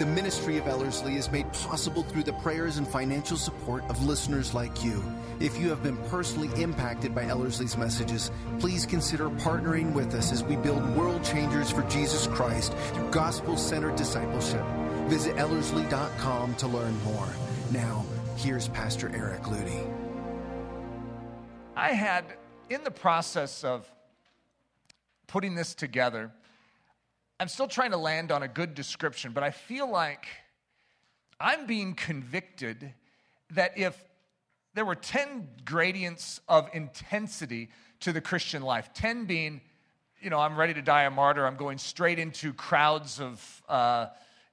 The ministry of Ellerslie is made possible through the prayers and financial support of listeners like you. If you have been personally impacted by Ellerslie's messages, please consider partnering with us as we build world changers for Jesus Christ through gospel centered discipleship. Visit Ellerslie.com to learn more. Now, here's Pastor Eric Ludy. I had, in the process of putting this together, I'm still trying to land on a good description, but I feel like I'm being convicted that if there were 10 gradients of intensity to the Christian life, 10 being, you know, I'm ready to die a martyr, I'm going straight into crowds of uh,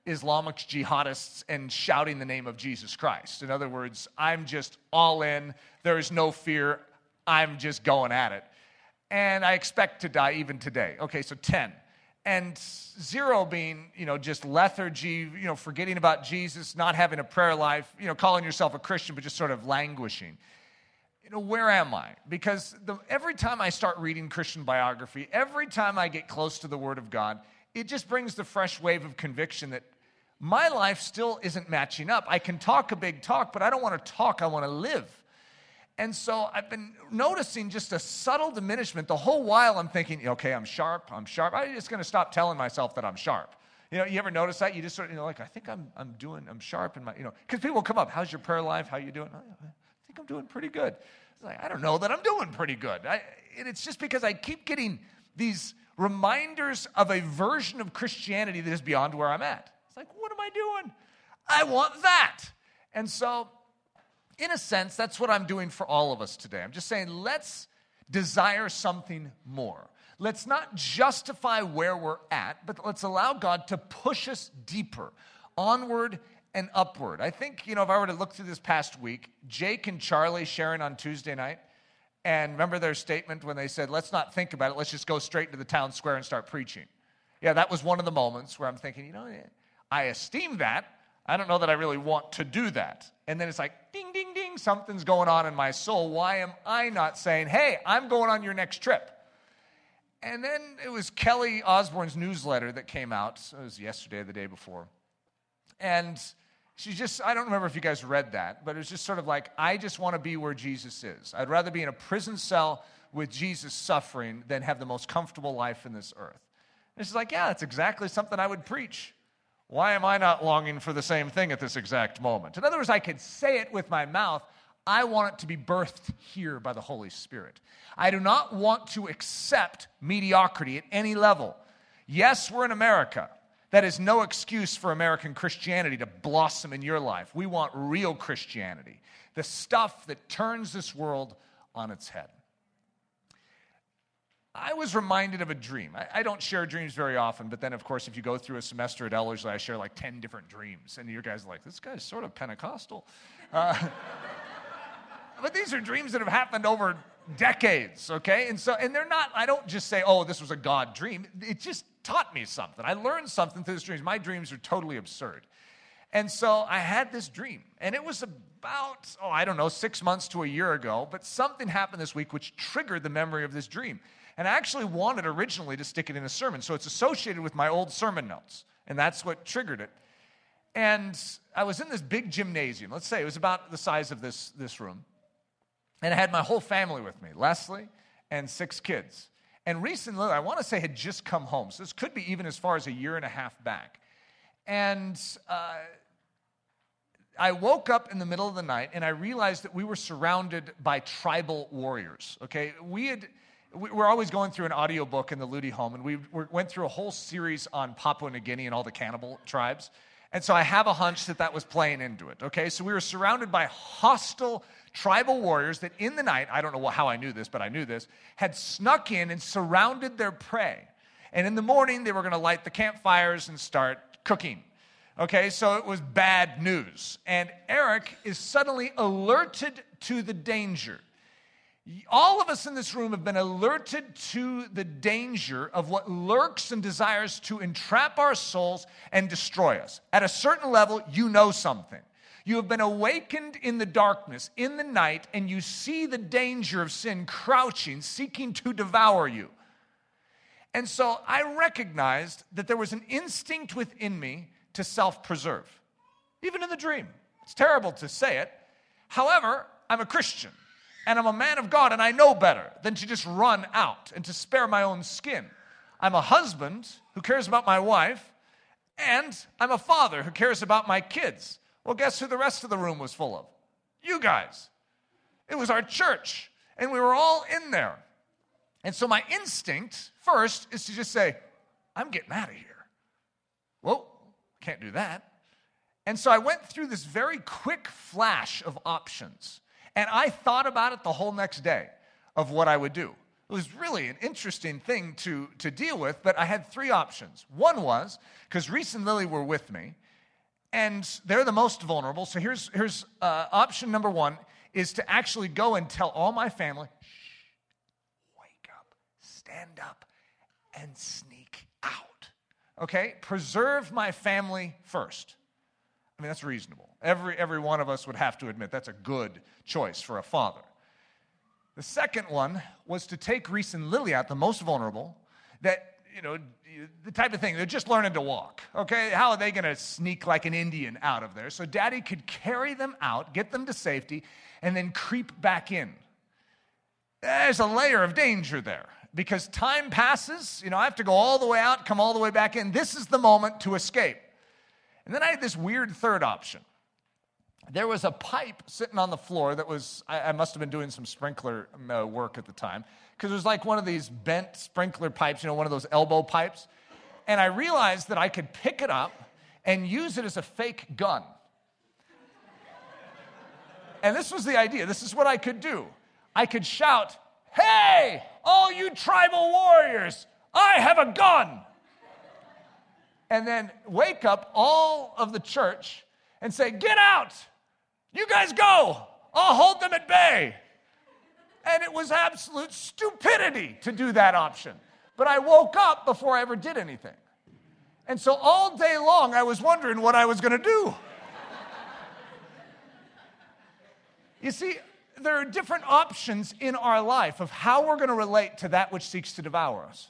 Islamic jihadists and shouting the name of Jesus Christ. In other words, I'm just all in, there is no fear, I'm just going at it. And I expect to die even today. Okay, so 10 and zero being you know just lethargy you know forgetting about jesus not having a prayer life you know calling yourself a christian but just sort of languishing. You know where am i? Because the, every time i start reading christian biography every time i get close to the word of god it just brings the fresh wave of conviction that my life still isn't matching up. I can talk a big talk but i don't want to talk i want to live and so I've been noticing just a subtle diminishment. The whole while I'm thinking, okay, I'm sharp, I'm sharp. I'm just going to stop telling myself that I'm sharp. You know, you ever notice that? You just sort of, you know, like, I think I'm, I'm doing, I'm sharp in my, you know, because people come up, how's your prayer life? How you doing? Oh, I think I'm doing pretty good. It's like, I don't know that I'm doing pretty good. I, and it's just because I keep getting these reminders of a version of Christianity that is beyond where I'm at. It's like, what am I doing? I want that. And so in a sense, that's what I'm doing for all of us today. I'm just saying, let's desire something more. Let's not justify where we're at, but let's allow God to push us deeper, onward and upward. I think, you know, if I were to look through this past week, Jake and Charlie sharing on Tuesday night, and remember their statement when they said, let's not think about it, let's just go straight to the town square and start preaching. Yeah, that was one of the moments where I'm thinking, you know, I esteem that, I don't know that I really want to do that. And then it's like, ding, ding, ding, something's going on in my soul. Why am I not saying, hey, I'm going on your next trip? And then it was Kelly Osborne's newsletter that came out. it was yesterday the day before. And she just, I don't remember if you guys read that, but it was just sort of like, I just want to be where Jesus is. I'd rather be in a prison cell with Jesus suffering than have the most comfortable life in this earth. And she's like, yeah, that's exactly something I would preach. Why am I not longing for the same thing at this exact moment? In other words, I could say it with my mouth. I want it to be birthed here by the Holy Spirit. I do not want to accept mediocrity at any level. Yes, we're in America. That is no excuse for American Christianity to blossom in your life. We want real Christianity, the stuff that turns this world on its head. I was reminded of a dream. I, I, don't share dreams very often, but then, of course, if you go through a semester at Ellerslie, I share like 10 different dreams. And your guys are like, this guy's sort of Pentecostal. Uh, but these are dreams that have happened over decades, okay? And so, and they're not, I don't just say, oh, this was a God dream. It just taught me something. I learned something through this dreams. My dreams are totally absurd. And so I had this dream, and it was about, oh, I don't know, six months to a year ago, but something happened this week which triggered the memory of this dream. And I actually wanted originally to stick it in a sermon. So it's associated with my old sermon notes. And that's what triggered it. And I was in this big gymnasium. Let's say it was about the size of this, this room. And I had my whole family with me Leslie and six kids. And recently, I want to say, had just come home. So this could be even as far as a year and a half back. And uh, I woke up in the middle of the night and I realized that we were surrounded by tribal warriors. Okay, we had we're always going through an audiobook in the Ludy home, and we went through a whole series on Papua New Guinea and all the cannibal tribes. And so I have a hunch that that was playing into it, okay? So we were surrounded by hostile tribal warriors that in the night, I don't know how I knew this, but I knew this, had snuck in and surrounded their prey. And in the morning, they were gonna light the campfires and start cooking. Okay, so it was bad news. And Eric is suddenly alerted to the danger. All of us in this room have been alerted to the danger of what lurks and desires to entrap our souls and destroy us. At a certain level, you know something. You have been awakened in the darkness, in the night, and you see the danger of sin crouching, seeking to devour you. And so I recognized that there was an instinct within me to self preserve, even in the dream. It's terrible to say it. However, I'm a Christian and I'm a man of God and I know better than to just run out and to spare my own skin. I'm a husband who cares about my wife, and I'm a father who cares about my kids. Well, guess who the rest of the room was full of? You guys. It was our church, and we were all in there. And so my instinct first is to just say, I'm getting out of here. Well, can't do that. And so I went through this very quick flash of options. And I thought about it the whole next day of what I would do. It was really an interesting thing to, to deal with, but I had three options. One was because Reese and Lily were with me, and they're the most vulnerable. So here's, here's uh, option number one is to actually go and tell all my family, shh, wake up, stand up, and sneak out. Okay? Preserve my family first. I mean, that's reasonable. Every, every one of us would have to admit that's a good choice for a father. The second one was to take Reese and Lily out, the most vulnerable, that, you know, the type of thing, they're just learning to walk, okay? How are they gonna sneak like an Indian out of there? So daddy could carry them out, get them to safety, and then creep back in. There's a layer of danger there because time passes. You know, I have to go all the way out, come all the way back in. This is the moment to escape. And then I had this weird third option. There was a pipe sitting on the floor that was, I, I must have been doing some sprinkler uh, work at the time, because it was like one of these bent sprinkler pipes, you know, one of those elbow pipes. And I realized that I could pick it up and use it as a fake gun. and this was the idea. This is what I could do. I could shout, Hey, all you tribal warriors, I have a gun and then wake up all of the church and say, Get out! You guys go! I'll hold them at bay. And it was absolute stupidity to do that option. But I woke up before I ever did anything. And so all day long, I was wondering what I was going to do. you see, there are different options in our life of how we're going to relate to that which seeks to devour us.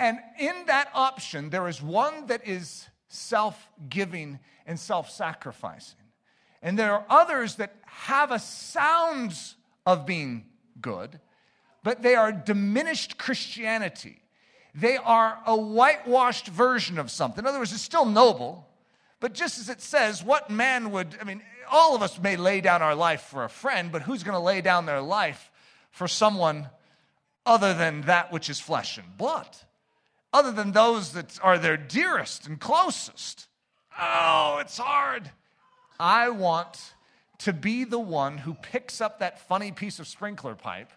And in that option, there is one that is self giving and self sacrificing. And there are others that have a sounds of being good, but they are diminished Christianity. They are a whitewashed version of something. In other words, it's still noble, but just as it says, what man would, I mean, all of us may lay down our life for a friend, but who's going to lay down their life for someone other than that which is flesh and blood? Other than those that are their dearest and closest. Oh, it's hard. I want to be the one who picks up that funny piece of sprinkler pipe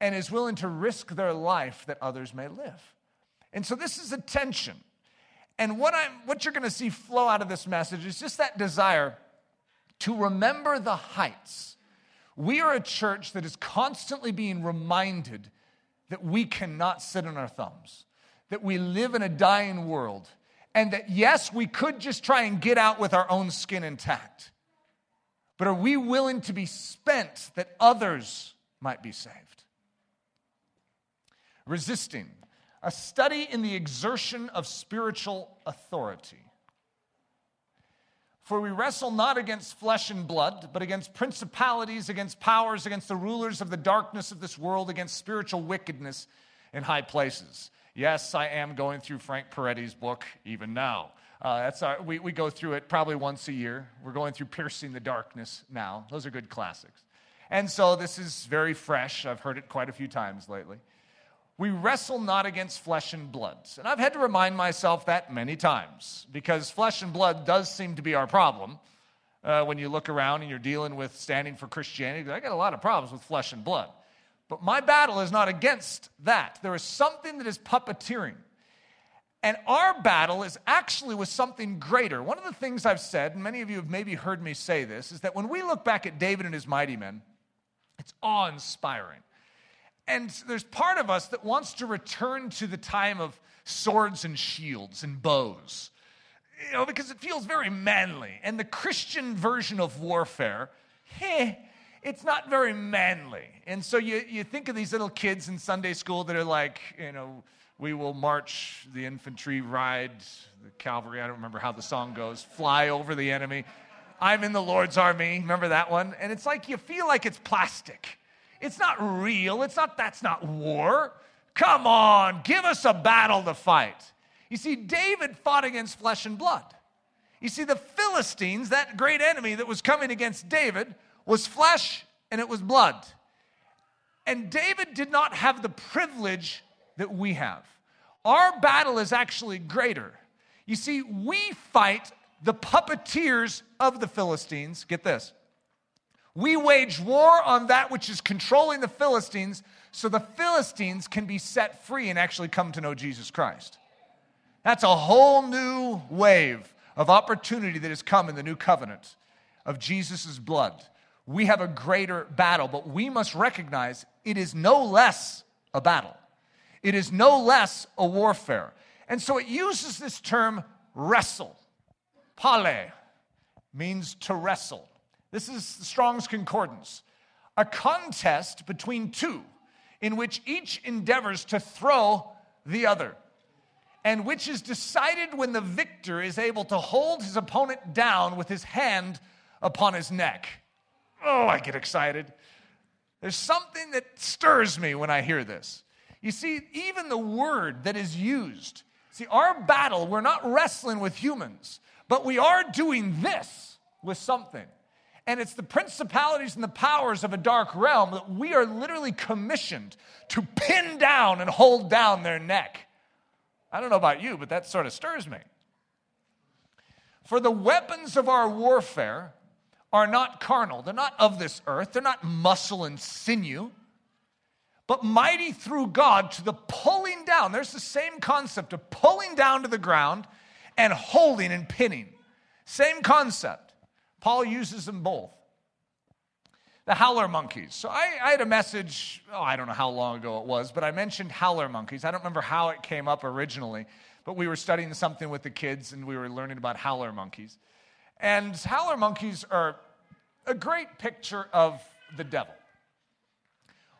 and is willing to risk their life that others may live. And so this is a tension. And what, I'm, what you're going to see flow out of this message is just that desire to remember the heights. We are a church that is constantly being reminded that we cannot sit on our thumbs that we live in a dying world and that, yes, we could just try and get out with our own skin intact. But are we willing to be spent that others might be saved? Resisting, a study in the exertion of spiritual authority. For we wrestle not against flesh and blood, but against principalities, against powers, against the rulers of the darkness of this world, against spiritual wickedness in high places. Yes, I am going through Frank Peretti's book even now. Uh, that's our, we, we go through it probably once a year. We're going through Piercing the Darkness now. Those are good classics. And so this is very fresh. I've heard it quite a few times lately. We wrestle not against flesh and blood. And I've had to remind myself that many times because flesh and blood does seem to be our problem. Uh, when you look around and you're dealing with standing for Christianity, I got a lot of problems with flesh and blood. But my battle is not against that. There is something that is puppeteering. And our battle is actually with something greater. One of the things I've said, and many of you have maybe heard me say this, is that when we look back at David and his mighty men, It's awe inspiring. And there's part of us that wants to return to the time of swords and shields and bows, you know, because it feels very manly. And the Christian version of warfare, eh, it's not very manly. And so you, you think of these little kids in Sunday school that are like, you know, we will march the infantry, ride the cavalry. I don't remember how the song goes. Fly over the enemy. I'm in the Lord's army. Remember that one? And it's like you feel like it's plastic. It's not real. It's not, that's not war. Come on, give us a battle to fight. You see, David fought against flesh and blood. You see, the Philistines, that great enemy that was coming against David, was flesh and it was blood. And David did not have the privilege that we have. Our battle is actually greater. You see, we fight the puppeteers of the Philistines. Get this. We wage war on that which is controlling the Philistines so the Philistines can be set free and actually come to know Jesus Christ. That's a whole new wave of opportunity that has come in the new covenant of Jesus' blood. We have a greater battle, but we must recognize it is no less a battle. It is no less a warfare. And so it uses this term wrestle. Pale means to wrestle. This is the Strong's Concordance. A contest between two in which each endeavors to throw the other, and which is decided when the victor is able to hold his opponent down with his hand upon his neck. Oh, I get excited. There's something that stirs me when I hear this. You see, even the word that is used, see, our battle, we're not wrestling with humans, but we are doing this with something. And it's the principalities and the powers of a dark realm that we are literally commissioned to pin down and hold down their neck. I don't know about you, but that sort of stirs me. For the weapons of our warfare are not carnal, they're not of this earth, they're not muscle and sinew, but mighty through God to the pulling down. There's the same concept of pulling down to the ground and holding and pinning. Same concept. Paul uses them both. The howler monkeys. So I, I, had a message, oh, I don't know how long ago it was, but I mentioned howler monkeys. I don't remember how it came up originally, but we were studying something with the kids and we were learning about howler monkeys. And howler monkeys are a great picture of the devil.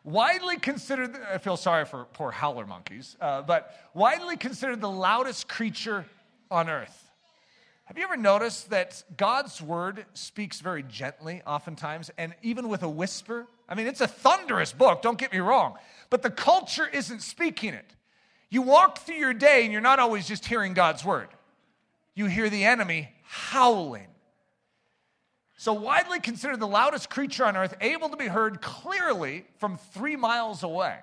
Widely considered, I feel sorry for poor howler monkeys, uh, but widely considered the loudest creature on earth. Have you ever noticed that God's word speaks very gently, oftentimes, and even with a whisper? I mean, it's a thunderous book, don't get me wrong, but the culture isn't speaking it. You walk through your day and you're not always just hearing God's word, you hear the enemy howling. So, widely considered the loudest creature on earth, able to be heard clearly from three miles away,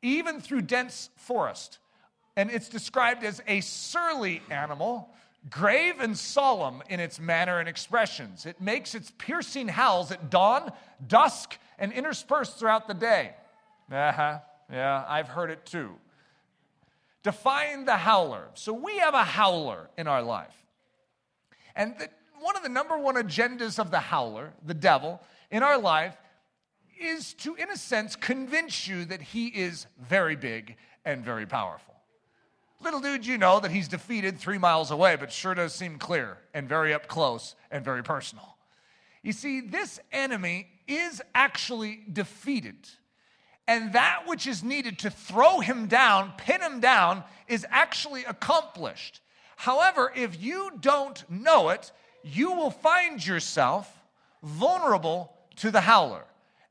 even through dense forest. And it's described as a surly animal grave and solemn in its manner and expressions. It makes its piercing howls at dawn, dusk, and interspersed throughout the day. Uh huh. Yeah, I've heard it too. Define the howler. So we have a howler in our life. And the, one of the number one agendas of the howler, the devil, in our life is to, in a sense, convince you that he is very big and very powerful. Little dude, you know that he's defeated three miles away, but sure does seem clear and very up close and very personal. You see, this enemy is actually defeated. And that which is needed to throw him down, pin him down, is actually accomplished. However, if you don't know it, you will find yourself vulnerable to the howler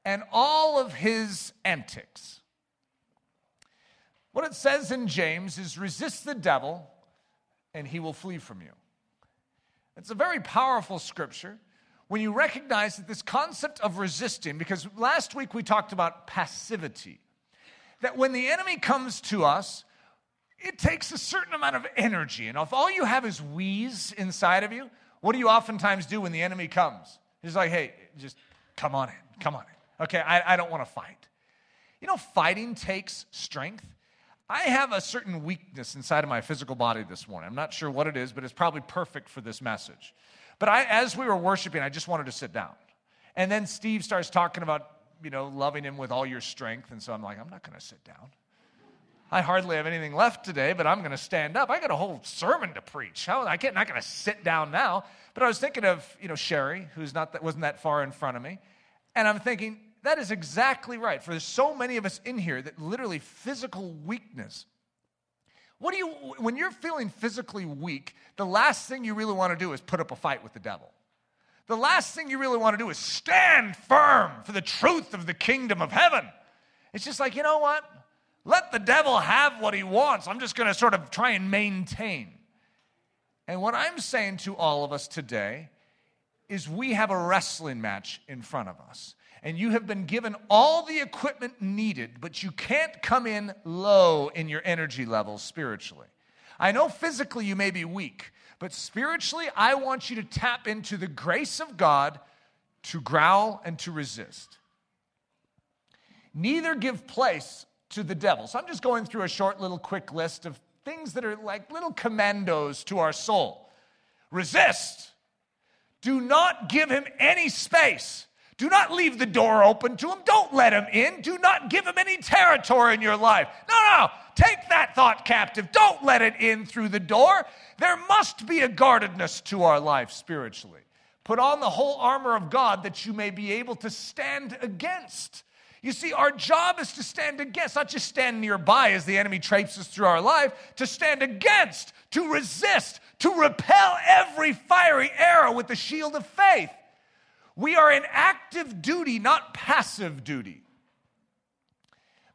and all of his antics. What it says in James is resist the devil and he will flee from you. It's a very powerful scripture when you recognize that this concept of resisting, because last week we talked about passivity, that when the enemy comes to us, it takes a certain amount of energy. And if all you have is wheeze inside of you, what do you oftentimes do when the enemy comes? He's like, hey, just come on in, come on in. Okay, I, I don't want to fight. You know, fighting takes strength. I have a certain weakness inside of my physical body this morning. I'm not sure what it is, but it's probably perfect for this message. But I, as we were worshiping, I just wanted to sit down. And then Steve starts talking about you know, loving him with all your strength. And so I'm like, I'm not going to sit down. I hardly have anything left today, but I'm going to stand up. I got a whole sermon to preach. I can't, not going to sit down now. But I was thinking of, you know, Sherry, who's not that, wasn't that far in front of me. And I'm thinking, that is exactly right. For there's so many of us in here that literally physical weakness. What do you, when you're feeling physically weak, the last thing you really want to do is put up a fight with the devil. The last thing you really want to do is stand firm for the truth of the kingdom of heaven. It's just like, you know what? Let the devil have what he wants. I'm just going to sort of try and maintain. And what I'm saying to all of us today is we have a wrestling match in front of us. And you have been given all the equipment needed, but you can't come in low in your energy levels spiritually. I know physically you may be weak, but spiritually, I want you to tap into the grace of God to growl and to resist. Neither give place to the devil. So I'm just going through a short little quick list of things that are like little commandos to our soul. Resist. Do not give him any space. Do not leave the door open to him. Don't let him in. Do not give him any territory in your life. No, no. Take that thought captive. Don't let it in through the door. There must be a guardedness to our life spiritually. Put on the whole armor of God that you may be able to stand against you see, our job is to stand against, not just stand nearby as the enemy traipses through our life, to stand against, to resist, to repel every fiery arrow with the shield of faith. We are in active duty, not passive duty.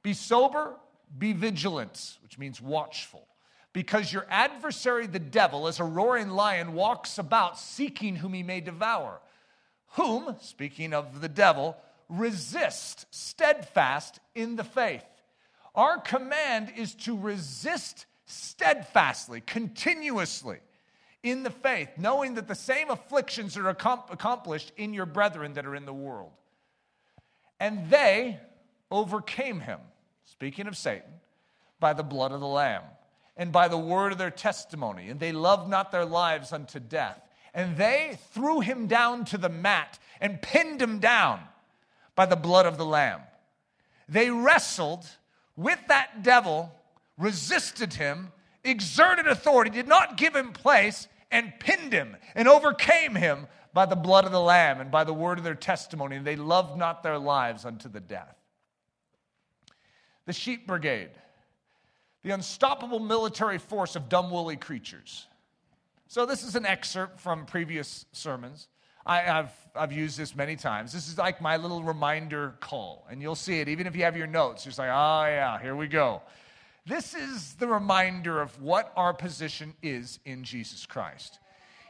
Be sober, be vigilant, which means watchful, because your adversary, the devil, as a roaring lion, walks about seeking whom he may devour. Whom, speaking of the devil, resist steadfast in the faith. Our command is to resist steadfastly, continuously in the faith, knowing that the same afflictions are accomplished in your brethren that are in the world. And they overcame him, speaking of Satan, by the blood of the Lamb and by the word of their testimony, and they loved not their lives unto death. And they threw him down to the mat and pinned him down by the blood of the Lamb. They wrestled with that devil, resisted him, exerted authority, did not give him place, and pinned him and overcame him by the blood of the Lamb and by the word of their testimony. And they loved not their lives unto the death. The sheep brigade, the unstoppable military force of dumb, woolly creatures. So, this is an excerpt from previous sermons. I, have I've used this many times. This is like my little reminder call, and you'll see it even if you have your notes. You're like, oh, yeah, here we go. This is the reminder of what our position is in Jesus Christ.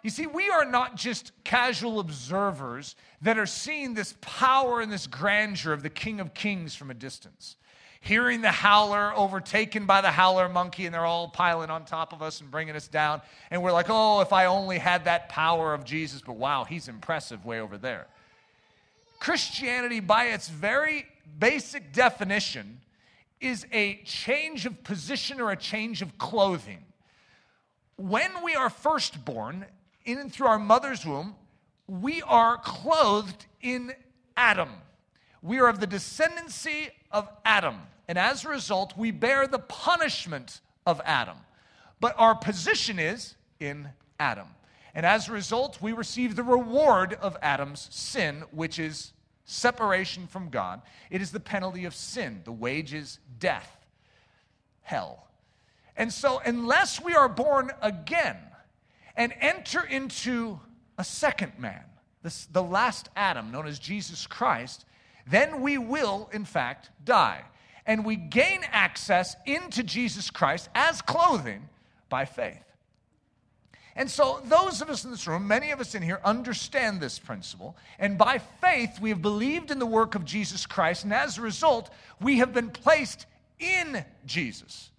You see, we are not just casual observers that are seeing this power and this grandeur of the King of Kings from a distance hearing the howler overtaken by the howler monkey, and they're all piling on top of us and bringing us down. And we're like, oh, if I only had that power of Jesus, but wow, he's impressive way over there. Christianity, by its very basic definition, is a change of position or a change of clothing. When we are first born, in and through our mother's womb, we are clothed in Adam. We are of the descendancy of Adam. And as a result, we bear the punishment of Adam. But our position is in Adam. And as a result, we receive the reward of Adam's sin, which is separation from God. It is the penalty of sin. The wage is death, hell. And so, unless we are born again and enter into a second man, this, the last Adam, known as Jesus Christ, then we will, in fact, die. And we gain access into Jesus Christ as clothing by faith. And so, those of us in this room, many of us in here, understand this principle. And by faith, we have believed in the work of Jesus Christ. And as a result, we have been placed in Jesus.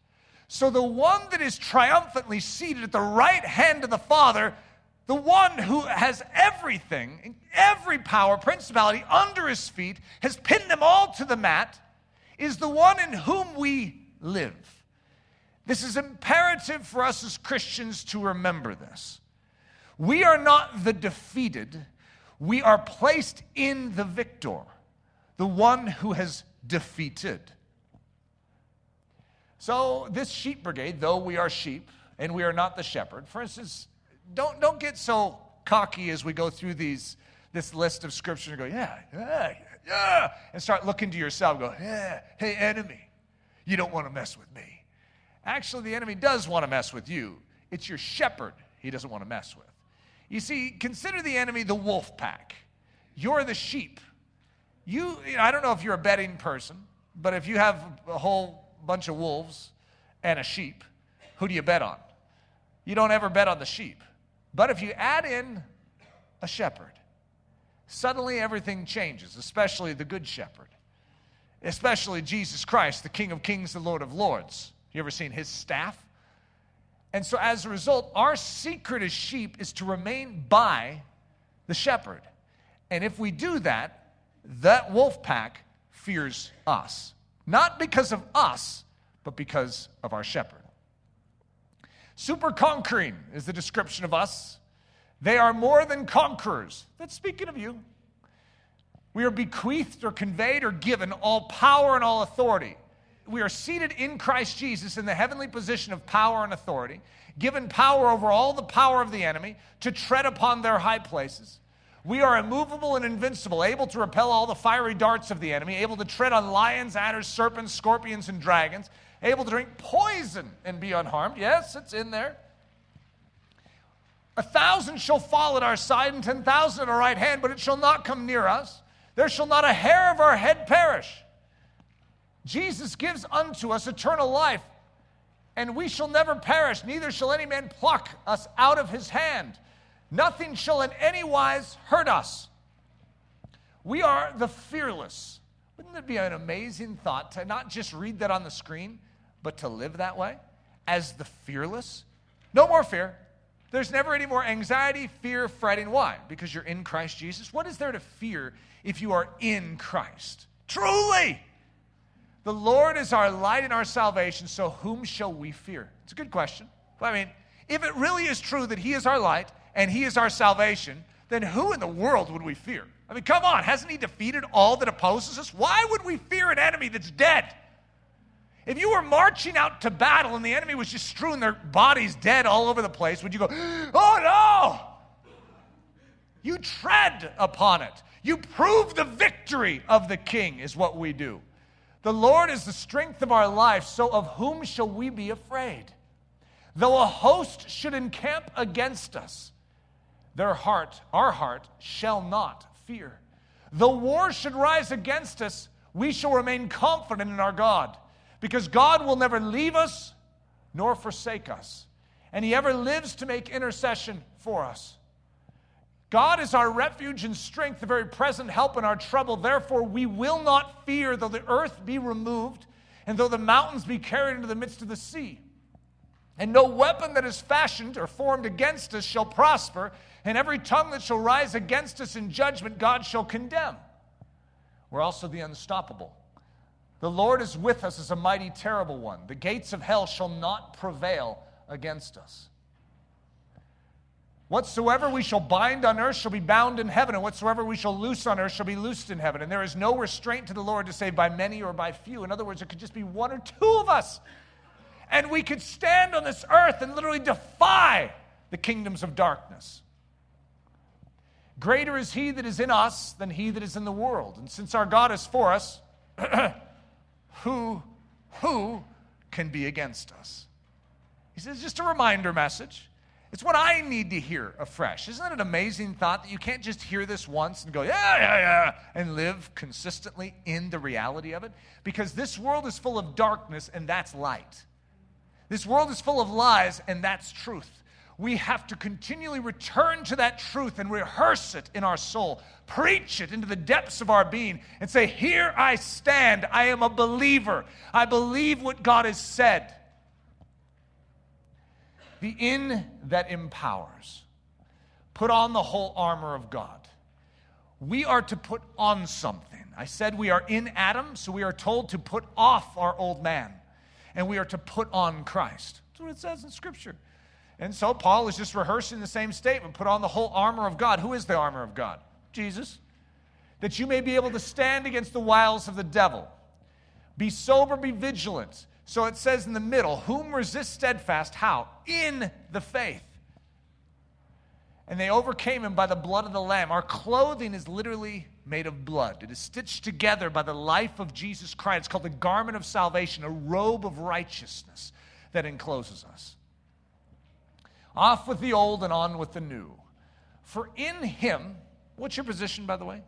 So, the one that is triumphantly seated at the right hand of the Father the one who has everything, every power, principality under his feet, has pinned them all to the mat, is the one in whom we live. This is imperative for us as Christians to remember this. We are not the defeated, we are placed in the victor. the one who has defeated. So, this sheep brigade, though we are sheep and we are not the shepherd, for instance, don't, don't get so cocky as we go through these, this list of scripture and go, yeah, yeah, yeah, and start looking to yourself go, yeah, hey, enemy, you don't want to mess with me. Actually, the enemy does want to mess with you. It's your shepherd he doesn't want to mess with. You see, consider the enemy the wolf pack. You're the sheep. You, you know, I don't know if you're a betting person, but if you have a whole bunch of wolves and a sheep, who do you bet on? You don't ever bet on the sheep. But if you add in a shepherd, suddenly everything changes, especially the good shepherd, especially Jesus Christ, the King of Kings, the Lord of Lords. You ever seen his staff? And so, as a result, our secret as sheep is to remain by the shepherd. And if we do that, that wolf pack fears us. Not because of us, but because of our shepherd. Super conquering is the description of us. They are more than conquerors. That's speaking of you. We are bequeathed or conveyed or given all power and all authority we are seated in Christ Jesus in the heavenly position of power and authority, given power over all the power of the enemy to tread upon their high places. We are immovable and invincible, able to repel all the fiery darts of the enemy, able to tread on lions, adders, serpents, scorpions, and dragons, able to drink poison and be unharmed. Yes, it's in there. A thousand shall fall at our side and ten thousand at our right hand, but it shall not come near us. There shall not a hair of our head perish. Jesus gives unto us eternal life, and we shall never perish, neither shall any man pluck us out of his hand. Nothing shall in any wise hurt us. We are the fearless. Wouldn't it be an amazing thought to not just read that on the screen, but to live that way as the fearless? No more fear. There's never any more anxiety, fear, fretting. Why? Because you're in Christ Jesus. What is there to fear if you are in Christ? Truly. The Lord is our light and our salvation, so whom shall we fear? It's a good question. I mean, if it really is true that He is our light and He is our salvation, then who in the world would we fear? I mean, come on, hasn't He defeated all that opposes us? Why would we fear an enemy that's dead? If you were marching out to battle and the enemy was just strewing their bodies dead all over the place, would you go, oh no? You tread upon it. You prove the victory of the king, is what we do. The Lord is the strength of our life, so of whom shall we be afraid? Though a host should encamp against us, their heart, our heart, shall not fear. Though war should rise against us, we shall remain confident in our God, because God will never leave us nor forsake us, and He ever lives to make intercession for us. God is our refuge and strength, the very present help in our trouble. Therefore, we will not fear though the earth be removed and though the mountains be carried into the midst of the sea. And no weapon that is fashioned or formed against us shall prosper, and every tongue that shall rise against us in judgment, God shall condemn. We're also the unstoppable. The Lord is with us as a mighty, terrible one. The gates of hell shall not prevail against us. Whatsoever we shall bind on earth shall be bound in heaven, and whatsoever we shall loose on earth shall be loosed in heaven. And there is no restraint to the Lord to save by many or by few. In other words, it could just be one or two of us. And we could stand on this earth and literally defy the kingdoms of darkness. Greater is he that is in us than he that is in the world. And since our God is for us, who, who can be against us? He says, just a reminder message. It's what I need to hear afresh. Isn't that an amazing thought that you can't just hear this once and go, yeah, yeah, yeah, and live consistently in the reality of it? Because this world is full of darkness and that's light. This world is full of lies and that's truth. We have to continually return to that truth and rehearse it in our soul, preach it into the depths of our being, and say, Here I stand. I am a believer. I believe what God has said the in that empowers. Put on the whole armor of God. We are to put on something. I said we are in Adam, so we are told to put off our old man, and we are to put on Christ. That's what it says in Scripture. And so Paul is just rehearsing the same statement put on the whole armor of God. Who is the armor of God? Jesus. that you may be able to stand against the wiles of the devil. Be sober, be vigilant. So it says in the middle, whom resist steadfast? How? In the faith. And they overcame him by the blood of the Lamb. Our clothing is literally made of blood. It is stitched together by the life of Jesus Christ. It's called the garment of salvation, a robe of righteousness that encloses us. Off with the old and on with the new. For in him, what's your position, by the way?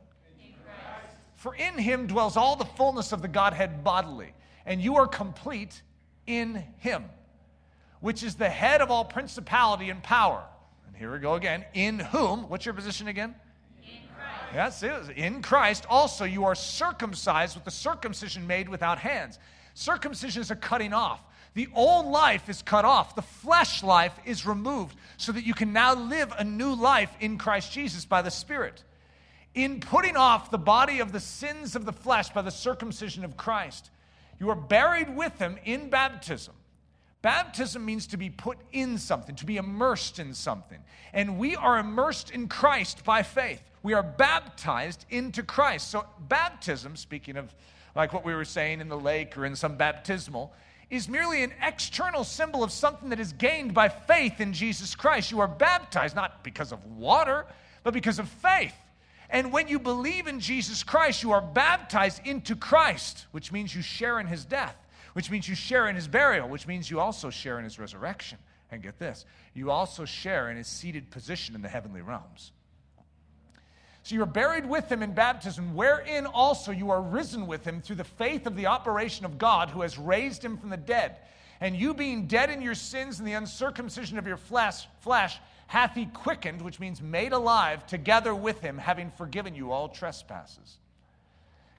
For in him dwells all the fullness of the Godhead bodily, and you are complete in him, which is the head of all principality and power. And here we go again. In whom, what's your position again? Yes, it is. In Christ also you are circumcised with the circumcision made without hands. Circumcision is a cutting off. The old life is cut off. The flesh life is removed so that you can now live a new life in Christ Jesus by the Spirit in putting off the body of the sins of the flesh by the circumcision of Christ. You are buried with him in baptism. Baptism means to be put in something, to be immersed in something. And we are immersed in Christ by faith. We are baptized into Christ. So, baptism, speaking of like what we were saying in the lake or in some baptismal, is merely an external symbol of something that is gained by faith in Jesus Christ. You are baptized not because of water, but because of faith. And when you believe in Jesus Christ, you are baptized into Christ, which means you share in his death, which means you share in his burial, which means you also share in his resurrection. And get this, you also share in his seated position in the heavenly realms. So you're buried with him in baptism, wherein also you are risen with him through the faith of the operation of God who has raised him from the dead. And you being dead in your sins and the uncircumcision of your flesh, flesh hath he quickened, which means made alive, together with him, having forgiven you all trespasses.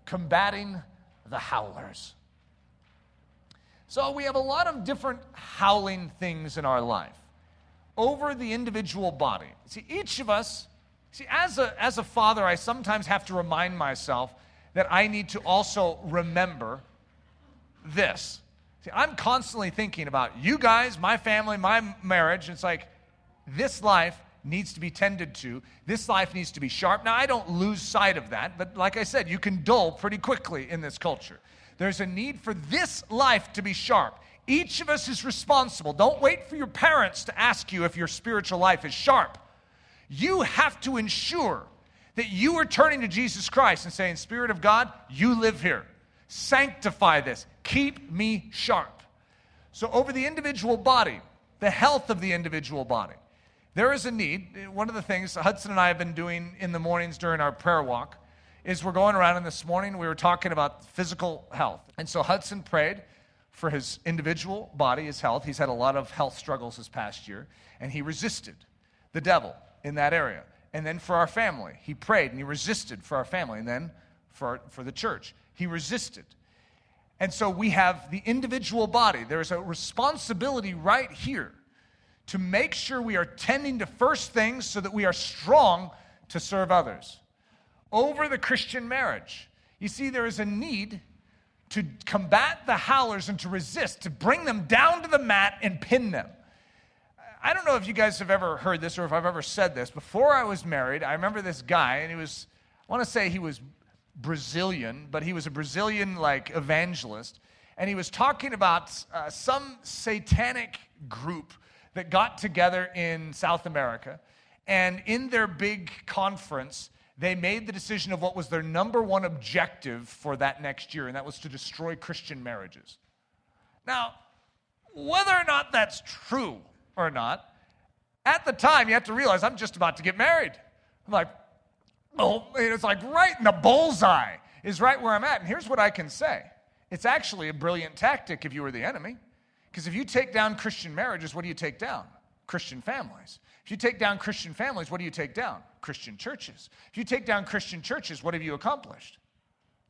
Combating the howlers. So we have a lot of different howling things in our life over the individual body. See, each of us, see, as a, as a father, I sometimes have to remind myself that I need to also remember this. See, I'm constantly thinking about you guys, my family, my marriage. It's like, this life needs to be tended to. This life needs to be sharp. Now, I don't lose sight of that, but like I said, you can dull pretty quickly in this culture. There's a need for this life to be sharp. Each of us is responsible. Don't wait for your parents to ask you if your spiritual life is sharp. You have to ensure that you are turning to Jesus Christ and saying, Spirit of God, you live here. Sanctify this. Keep me sharp. So, over the individual body, the health of the individual body, there is a need. One of the things Hudson and I have been doing in the mornings during our prayer walk is we're going around, and this morning we were talking about physical health. And so Hudson prayed for his individual body, his health. He's had a lot of health struggles this past year, and he resisted the devil in that area. And then for our family, he prayed and he resisted for our family. And then for, for the church, he resisted. And so we have the individual body. There's a responsibility right here to make sure we are tending to first things so that we are strong to serve others. Over the Christian marriage, you see, there is a need to combat the howlers and to resist, to bring them down to the mat and pin them. I don't know if you guys have ever heard this or if I've ever said this. Before I was married, I remember this guy, and he was, I want to say he was Brazilian, but he was a Brazilian like evangelist, and he was talking about uh, some satanic group that got together in South America. And in their big conference, they made the decision of what was their number one objective for that next year, and that was to destroy Christian marriages. Now, whether or not that's true or not, at the time, you have to realize I'm just about to get married. I'm like, oh, it's like right in the bullseye is right where I'm at. And here's what I can say it's actually a brilliant tactic if you were the enemy. Because if you take down Christian marriages, what do you take down? Christian families. If you take down Christian families, what do you take down? Christian churches. If you take down Christian churches, what have you accomplished?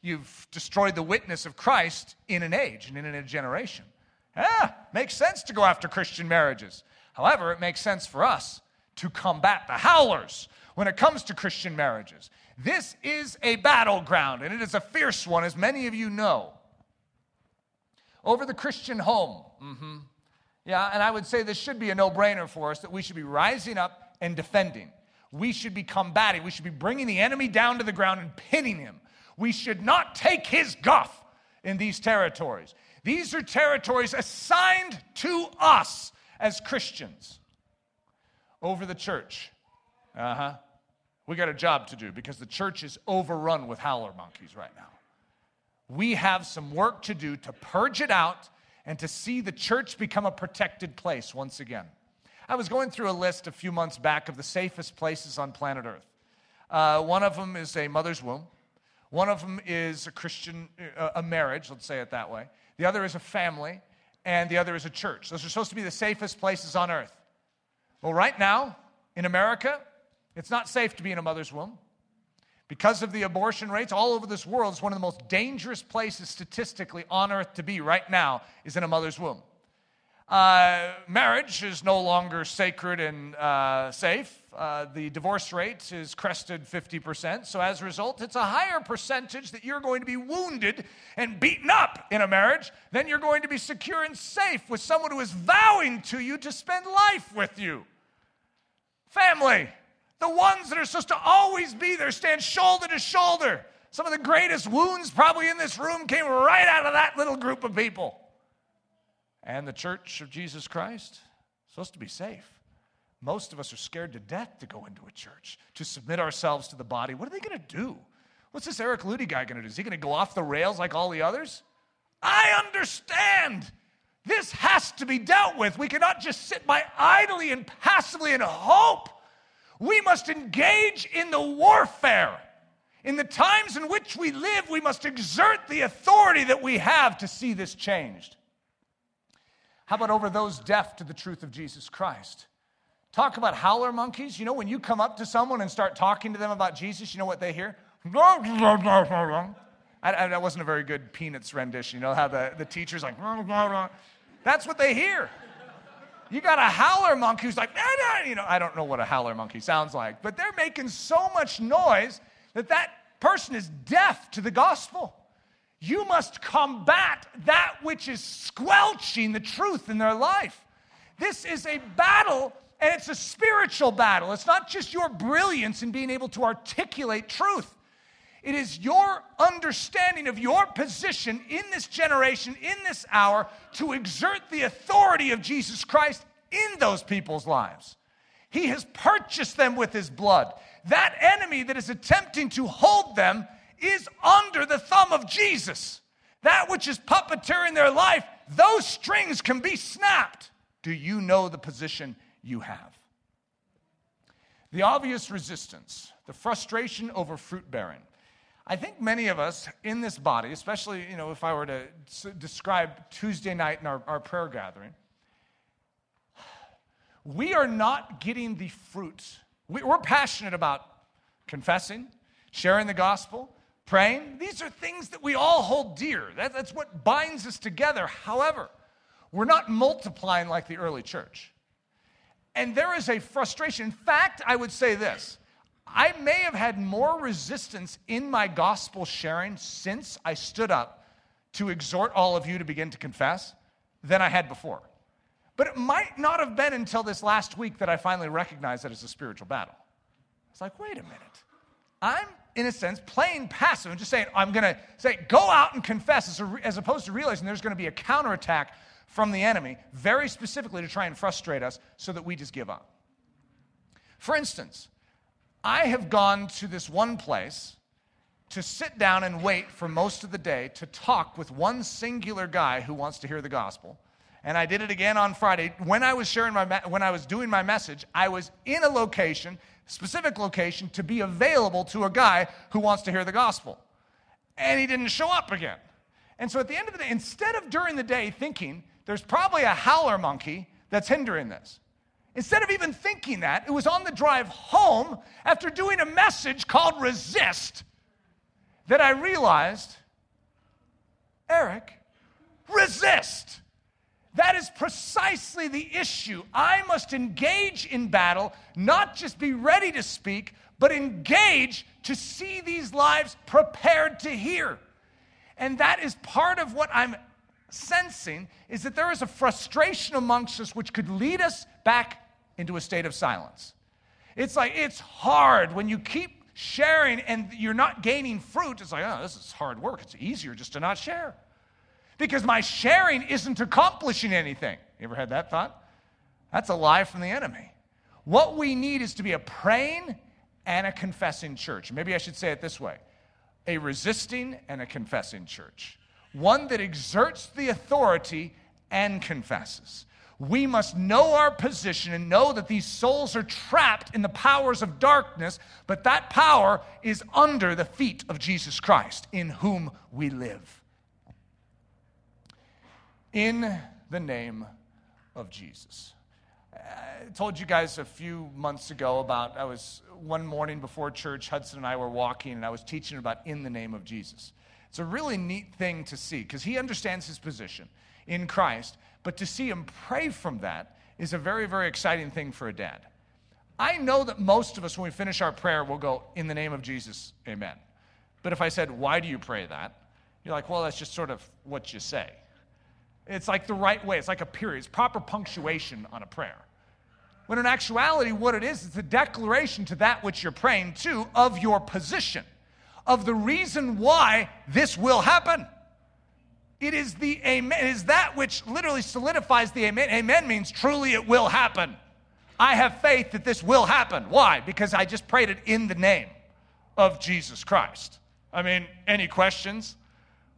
You've destroyed the witness of Christ in an age and in a generation. Yeah, makes sense to go after Christian marriages. However, it makes sense for us to combat the howlers when it comes to Christian marriages. This is a battleground, and it is a fierce one, as many of you know over the Christian home. Mm-hmm. Yeah, and I would say this should be a no brainer for us that we should be rising up and defending. we should be combating. We should be bringing the enemy down to the ground and pinning him. We should not take his guff in these territories. These are territories assigned to us as Christians over the church. Uh huh. We got a job to do because the church is overrun with howler monkeys right now. We have some work to do to purge it out and to see the church become a protected place once again. I was going through a list a few months back of the safest places on planet Earth. Uh, one of them is a mother's womb. One of them is a Christian, uh, a marriage, let's say it that way. The other is a family, and the other is a church. Those are supposed to be the safest places on earth. Well, right now, in America, it's not safe to be in a mother's womb. Because of the abortion rates all over this world, it's one of the most dangerous places statistically on earth to be right now is in a mother's womb. Uh, marriage is no longer sacred and uh, safe. Uh, the divorce rate is crested 50%. So, as a result, it's a higher percentage that you're going to be wounded and beaten up in a marriage than you're going to be secure and safe with someone who is vowing to you to spend life with you. Family, the ones that are supposed to always be there, stand shoulder to shoulder. Some of the greatest wounds probably in this room came right out of that little group of people. And the church of Jesus Christ, supposed to be safe. Most of us are scared to death to go into a church, to submit ourselves to the body. What are they going to do? What's this Eric Ludy guy going to do? Is he going to go off the rails like all the others? I understand. This has to be dealt with. We cannot just sit by idly and passively and hope. We must engage in the warfare. In the times in which we live, we must exert the authority that we have to see this changed. How about over those deaf to the truth of Jesus Christ? Talk about howler monkeys. You know, when you come up to someone and start talking to them about Jesus, you know what they hear? I, I, that wasn't a very good Peanuts rendition. You know how the, the teacher's like, that's what they hear. You got a howler monkey who's like, nah, nah. you know, I don't know what a howler monkey sounds like, but they're making so much noise that that person is deaf to the gospel. You must combat that which is squelching the truth in their life. This is a battle, and it's a spiritual battle. It's not just your brilliance in being able to articulate truth. It is your understanding of your position in this generation, in this hour, to exert the authority of Jesus Christ in those people's lives. He has purchased them with his blood. That enemy that is attempting to hold them is under the thumb of Jesus. That which is puppeteering their life, those strings can be snapped. Do you know the position you have? The obvious resistance, the frustration over fruit bearing. I think many of us in this body, especially you know, if I were to describe Tuesday night in our, our prayer gathering, we are not getting the fruit. We, we're passionate about confessing, sharing the gospel, praying. These are things that we all hold dear. That, that's what binds us together. However, we're not multiplying like the early church. And there is a frustration. In fact, I would say this I may have had more resistance in my gospel sharing since I stood up to exhort all of you to begin to confess than I had before. But it might not have been until this last week that I finally recognized that it's a spiritual battle. It's like, wait a minute. I'm in a sense, playing passive and just saying, I'm going to say, go out and confess, as, a, as opposed to realizing there's going to be a counterattack from the enemy, very specifically to try and frustrate us so that we just give up. For instance, I have gone to this one place to sit down and wait for most of the day to talk with one singular guy who wants to hear the gospel. And I did it again on Friday. When I was sharing my when I was doing my message, I was in a location specific location to be available to a guy who wants to hear the gospel. And he didn't show up again. And so at the end of the day, instead of during the day thinking, there's probably a howler monkey that's hindering this. Instead of even thinking that, it was on the drive home after doing a message called Resist that I realized Eric, resist. That is precisely the issue. I must engage in battle, not just be ready to speak, but engage to see these lives prepared to hear. And that is part of what I'm sensing is that there is a frustration amongst us which could lead us back into a state of silence. It's like, it's hard when you keep sharing and you're not gaining fruit. It's like, oh, this is hard work. It's easier just to not share. Because my sharing isn't accomplishing anything. You ever had that thought? That's a lie from the enemy. What we need is to be a praying and a confessing church. Maybe I should say it this way a resisting and a confessing church. One that exerts the authority and confesses. We must know our position and know that these souls are trapped in the powers of darkness, but that power is under the feet of Jesus Christ, in whom we live. In the name of Jesus. I told you guys a few months ago about I was one morning before church, Hudson and I were walking, and I was teaching about in the name of Jesus. It's a really neat thing to see because he understands his position in Christ, but to see him pray from that is a very, very exciting thing for a dad. I know that most of us, when we finish our prayer, will go, In the name of Jesus, amen. But if I said, Why do you pray that? You're like, Well, that's just sort of what you say. It's like the right way, it's like a period, it's proper punctuation on a prayer. When in actuality, what it is, it's a declaration to that which you're praying to of your position, of the reason why this will happen. It is the amen, it is that which literally solidifies the amen. Amen means truly it will happen. I have faith that this will happen. Why? Because I just prayed it in the name of Jesus Christ. I mean, any questions?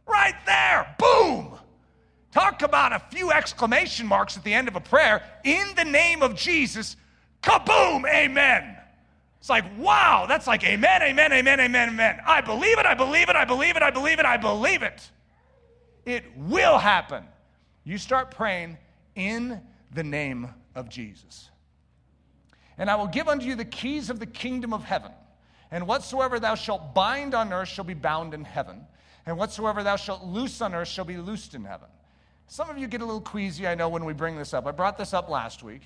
Right there, boom! Talk about a few exclamation marks at the end of a prayer. In the name of Jesus, kaboom, amen. It's like, wow, that's like amen, amen, amen, amen, amen. I believe it, I believe it, I believe it, I believe it, I believe it. It will happen. You start praying in the name of Jesus. And I will give unto you the keys of the kingdom of heaven. And whatsoever thou shalt bind on earth shall be bound in heaven. And whatsoever thou shalt loose on earth shall be loosed in heaven. Some of you get a little queasy, I know, when we bring this up. I brought this up last week.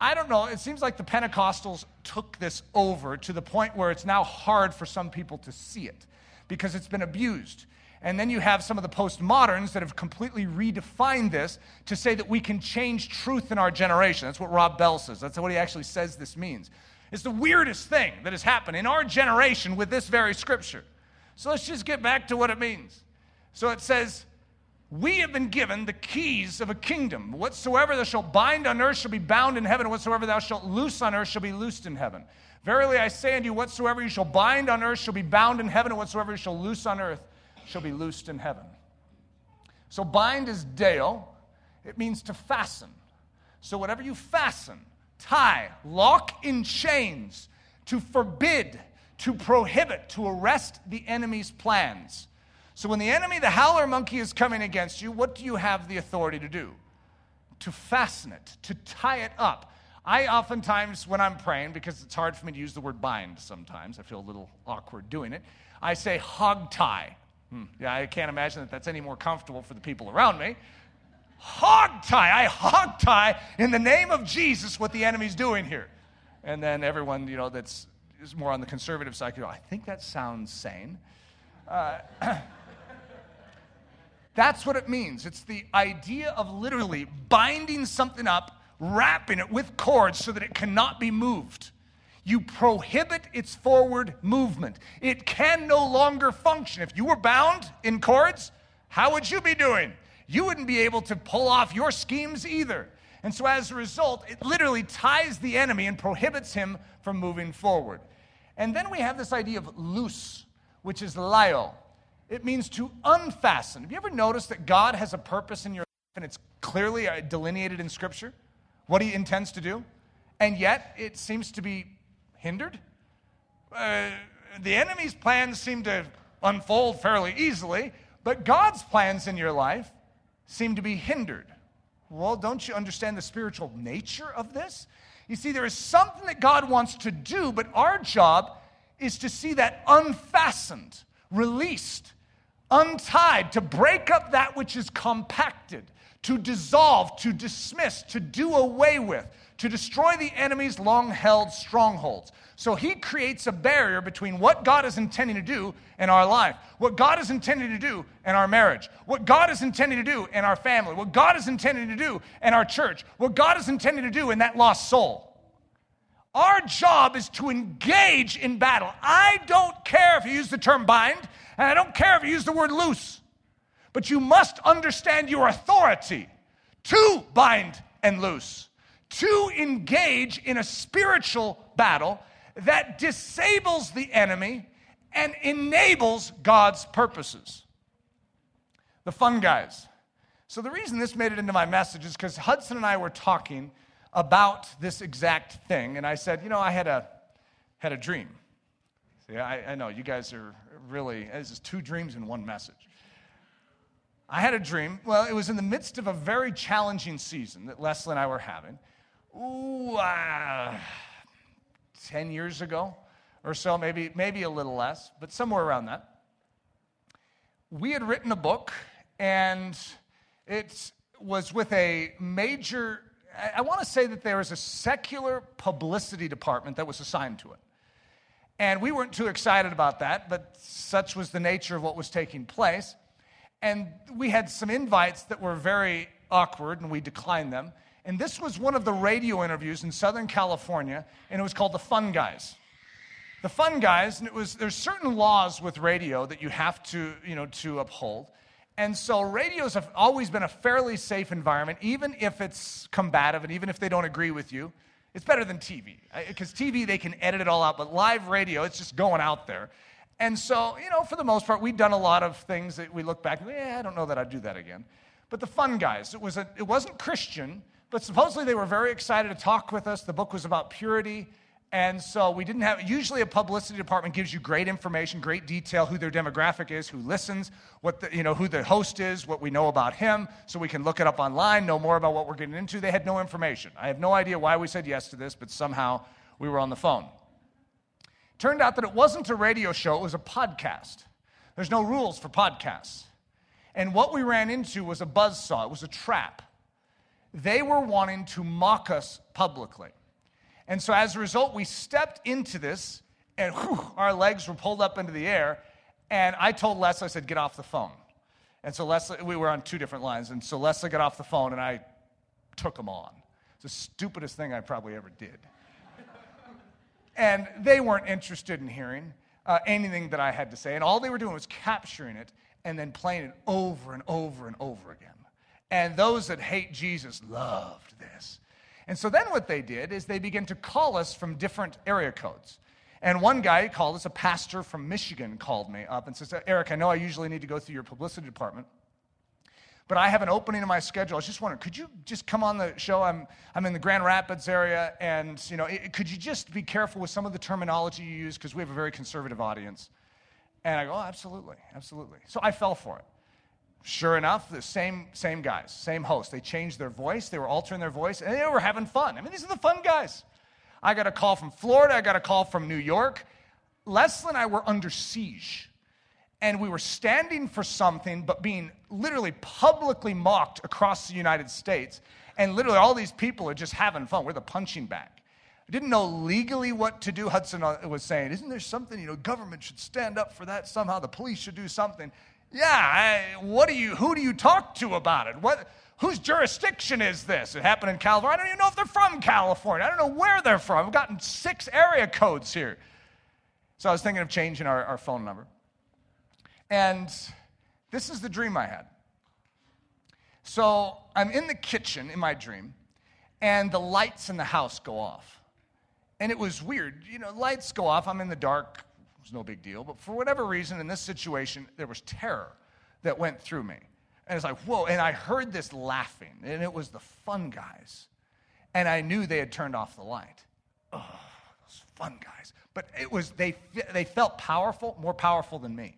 I don't know, it seems like the Pentecostals took this over to the point where it's now hard for some people to see it because it's been abused. And then you have some of the postmoderns that have completely redefined this to say that we can change truth in our generation. That's what Rob Bell says. That's what he actually says this means. It's the weirdest thing that has happened in our generation with this very scripture. So let's just get back to what it means. So it says, we have been given the keys of a kingdom. Whatsoever thou shalt bind on earth shall be bound in heaven, and whatsoever thou shalt loose on earth shall be loosed in heaven. Verily I say unto you, whatsoever you shall bind on earth shall be bound in heaven, and whatsoever you shall loose on earth shall be loosed in heaven. So bind is deo, it means to fasten. So whatever you fasten, tie, lock in chains, to forbid, to prohibit, to arrest the enemy's plans. So when the enemy, the howler monkey, is coming against you, what do you have the authority to do? To fasten it, to tie it up. I oftentimes, when I'm praying, because it's hard for me to use the word bind sometimes, I feel a little awkward doing it, I say hog tie. Hmm. Yeah, I can't imagine that that's any more comfortable for the people around me. Hog tie. I hog tie in the name of Jesus what the enemy's doing here. And then everyone, you know, that's is more on the conservative side, you go, I think that sounds sane. Uh, that's what it means. It's the idea of literally binding something up, wrapping it with cords so that it cannot be moved you prohibit its forward movement. It can no longer function. If you were bound in cords, how would you be doing? You wouldn't be able to pull off your schemes either. And so, as a result, it literally ties the enemy and prohibits him from moving forward. And then we have this idea of loose, which is laio. It means to unfasten. Have you ever noticed that God has a purpose in your life and it's clearly uh, delineated in Scripture? What he intends to do? And yet, it seems to be hindered. Uh, the enemy's plans seem to unfold fairly easily, but God's plans in your life seem to be hindered. Well, don't you understand the spiritual nature of this? You see, there is something that God wants to do, but our job is to see that unfastened, released, untied, to break up that which is compacted, to dissolve, to dismiss, to do away with, to destroy the enemy's long held strongholds. So he creates a barrier between what God is intending to do in our life, what God is intending to do in our marriage, what God is intending to do in our family, what God is intending to do in our church, what God is intending to do in that lost soul. Our job is to engage in battle. I don't care if you use the term bind, and I don't care if you use the word loose, but you must understand your authority to bind and loose, to engage in a spiritual battle that disables the enemy and enables God's purposes. The fun guys. So, the reason this made it into my message is because Hudson and I were talking about this exact thing, and I said, You know, I had a, had a dream. See, I, I know you guys are really, this is two dreams in one message. I had a dream. Well, it was in the midst of a very challenging season that Leslie and I were having. Ooh, uh, 10 years ago or so, maybe, maybe a little less, but somewhere around that. We had written a book, and it was with a major, I, want to say that there was a secular publicity department that was assigned to it. And we weren't too excited about that, but such was the nature of what was taking place. And we had some invites that were very awkward, and we declined them. And this was one of the radio interviews in Southern California, and it was called The Fun Guys. The Fun Guys, and it was, there's certain laws with radio that you have to, you know, to uphold. And so radios have always been a fairly safe environment, even if it's combative and even if they don't agree with you. It's better than TV, because TV, they can edit it all out, but live radio, it's just going out there. And so, you know, for the most part, we've done a lot of things that we look back and, yeah, I don't know that I'd do that again. But the fun guys, it, was a, it wasn't Christian, but supposedly they were very excited to talk with us. The book was about purity and so we didn't have, usually a publicity department gives you great information, great detail, who their demographic is, who listens, what the, you know, who the host is, what we know about him, so we can look it up online, know more about what we're getting into. They had no information. I have no idea why we said yes to this, but somehow we were on the phone. Turned out that it wasn't a radio show, it was a podcast. There's no rules for podcasts. And what we ran into was a buzz saw, it was a trap. They were wanting to mock us publicly. And so as a result, we stepped into this and whew, our legs were pulled up into the air. And I told Leslie, I said, get off the phone. And so Leslie, we were on two different lines. And so Leslie got off the phone and I took them on. It's the stupidest thing I probably ever did. and they weren't interested in hearing uh, anything that I had to say. And all they were doing was capturing it and then playing it over and over and over again. And those that hate Jesus loved this. And so then what they did is they began to call us from different area codes. And one guy called us, a pastor from Michigan, called me up and says, Eric, I know I usually need to go through your publicity department, but I have an opening in my schedule. I was just wondering, could you just come on the show? I'm, I'm in the Grand Rapids area, and you know, it, could you just be careful with some of the terminology you use because we have a very conservative audience? And I go, oh, absolutely, absolutely. So I fell for it. Sure enough, the same, same guys, same host. They changed their voice, they were altering their voice, and they were having fun. I mean, these are the fun guys. I got a call from Florida, I got a call from New York. Leslie and I were under siege, and we were standing for something, but being literally publicly mocked across the United States. And literally, all these people are just having fun. We're the punching bag. I didn't know legally what to do. Hudson was saying, Isn't there something, you know, government should stand up for that somehow? The police should do something. Yeah, I, what do you, who do you talk to about it? What, whose jurisdiction is this? It happened in California. I don't even know if they're from California. I don't know where they're from. I've gotten six area codes here. So I was thinking of changing our, our phone number. And this is the dream I had. So I'm in the kitchen in my dream, and the lights in the house go off. And it was weird. You know, lights go off. I'm in the dark, was no big deal. But for whatever reason, in this situation, there was terror that went through me. And it's like, whoa. And I heard this laughing, and it was the fun guys. And I knew they had turned off the light. Oh, those fun guys. But it was, they, they felt powerful, more powerful than me.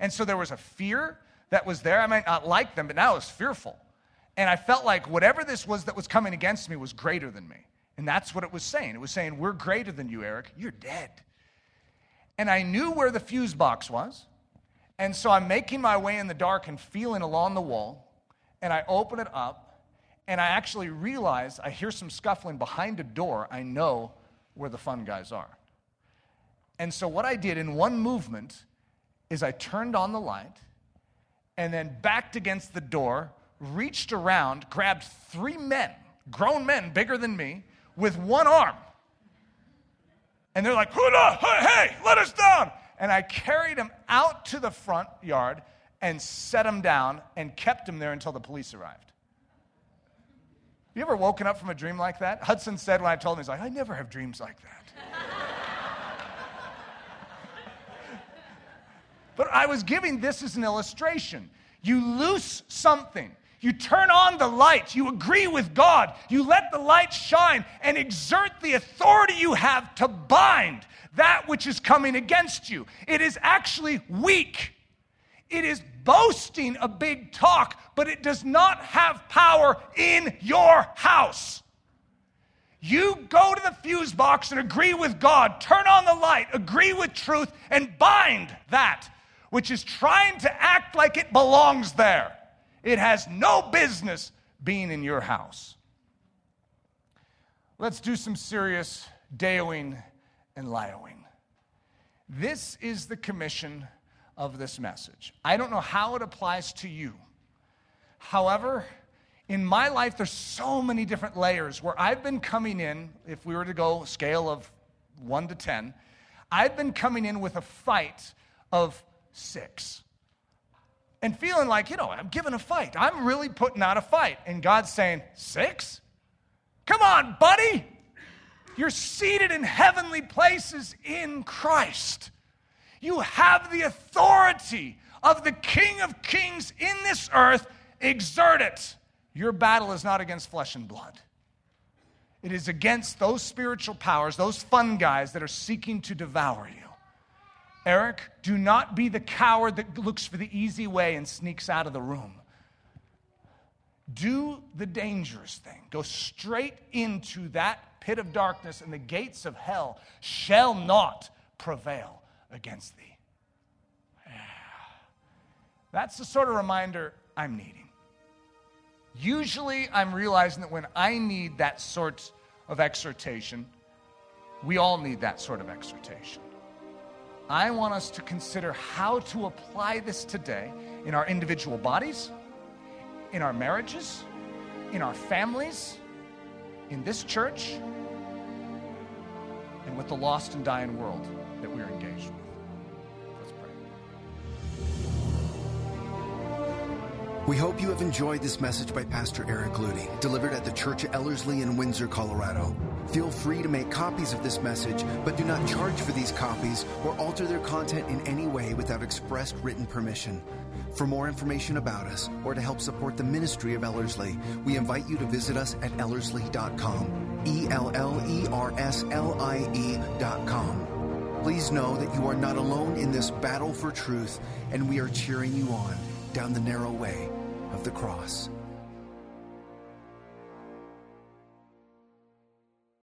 And so there was a fear that was there. I might not like them, but now I was fearful. And I felt like whatever this was that was coming against me was greater than me. And that's what it was saying. It was saying, We're greater than you, Eric. You're dead and I knew where the fuse box was. And so I'm making my way in the dark and feeling along the wall, and I open it up, and I actually realize I hear some scuffling behind a door. I know where the fun guys are. And so what I did in one movement is I turned on the light and then backed against the door, reached around, grabbed three men, grown men bigger than me, with one arm And they're like, Huda, hey, let us down. And I carried him out to the front yard and set him down and kept him there until the police arrived. You ever woken up from a dream like that? Hudson said when I told him, he's like, I never have dreams like that. but I was giving this as an illustration. You loose something. You turn on the light. You agree with God. You let the light shine and exert the authority you have to bind that which is coming against you. It is actually weak. It is boasting a big talk, but it does not have power in your house. You go to the fuse box and agree with God, turn on the light, agree with truth, and bind that which is trying to act like it belongs there. It has no business being in your house. Let's do some serious deoing and lioing. This is the commission of this message. I don't know how it applies to you. However, in my life, there's so many different layers where I've been coming in, if we were to go scale of one to 10, I've been coming in with a fight of six. And feeling like, you know, I'm giving a fight. I'm really putting out a fight. And God's saying, Six? Come on, buddy. You're seated in heavenly places in Christ. You have the authority of the King of Kings in this earth. Exert it. Your battle is not against flesh and blood. It is against those spiritual powers, those fun guys that are seeking to devour you. Eric, do not be the coward that looks for the easy way and sneaks out of the room. Do the dangerous thing. Go straight into that pit of darkness, and the gates of hell shall not prevail against thee. That's the sort of reminder I'm needing. Usually, I'm realizing that when I need that sort of exhortation, we all need that sort of exhortation. I want us to consider how to apply this today in our individual bodies, in our marriages, in our families, in this church, and with the lost and dying world that we're engaged with. We hope you have enjoyed this message by Pastor Eric Ludy, delivered at the Church of Ellerslie in Windsor, Colorado. Feel free to make copies of this message, but do not charge for these copies or alter their content in any way without expressed written permission. For more information about us or to help support the ministry of Ellerslie, we invite you to visit us at ellerslie.com. E L L E R S L I E.com. Please know that you are not alone in this battle for truth, and we are cheering you on down the narrow way of the cross.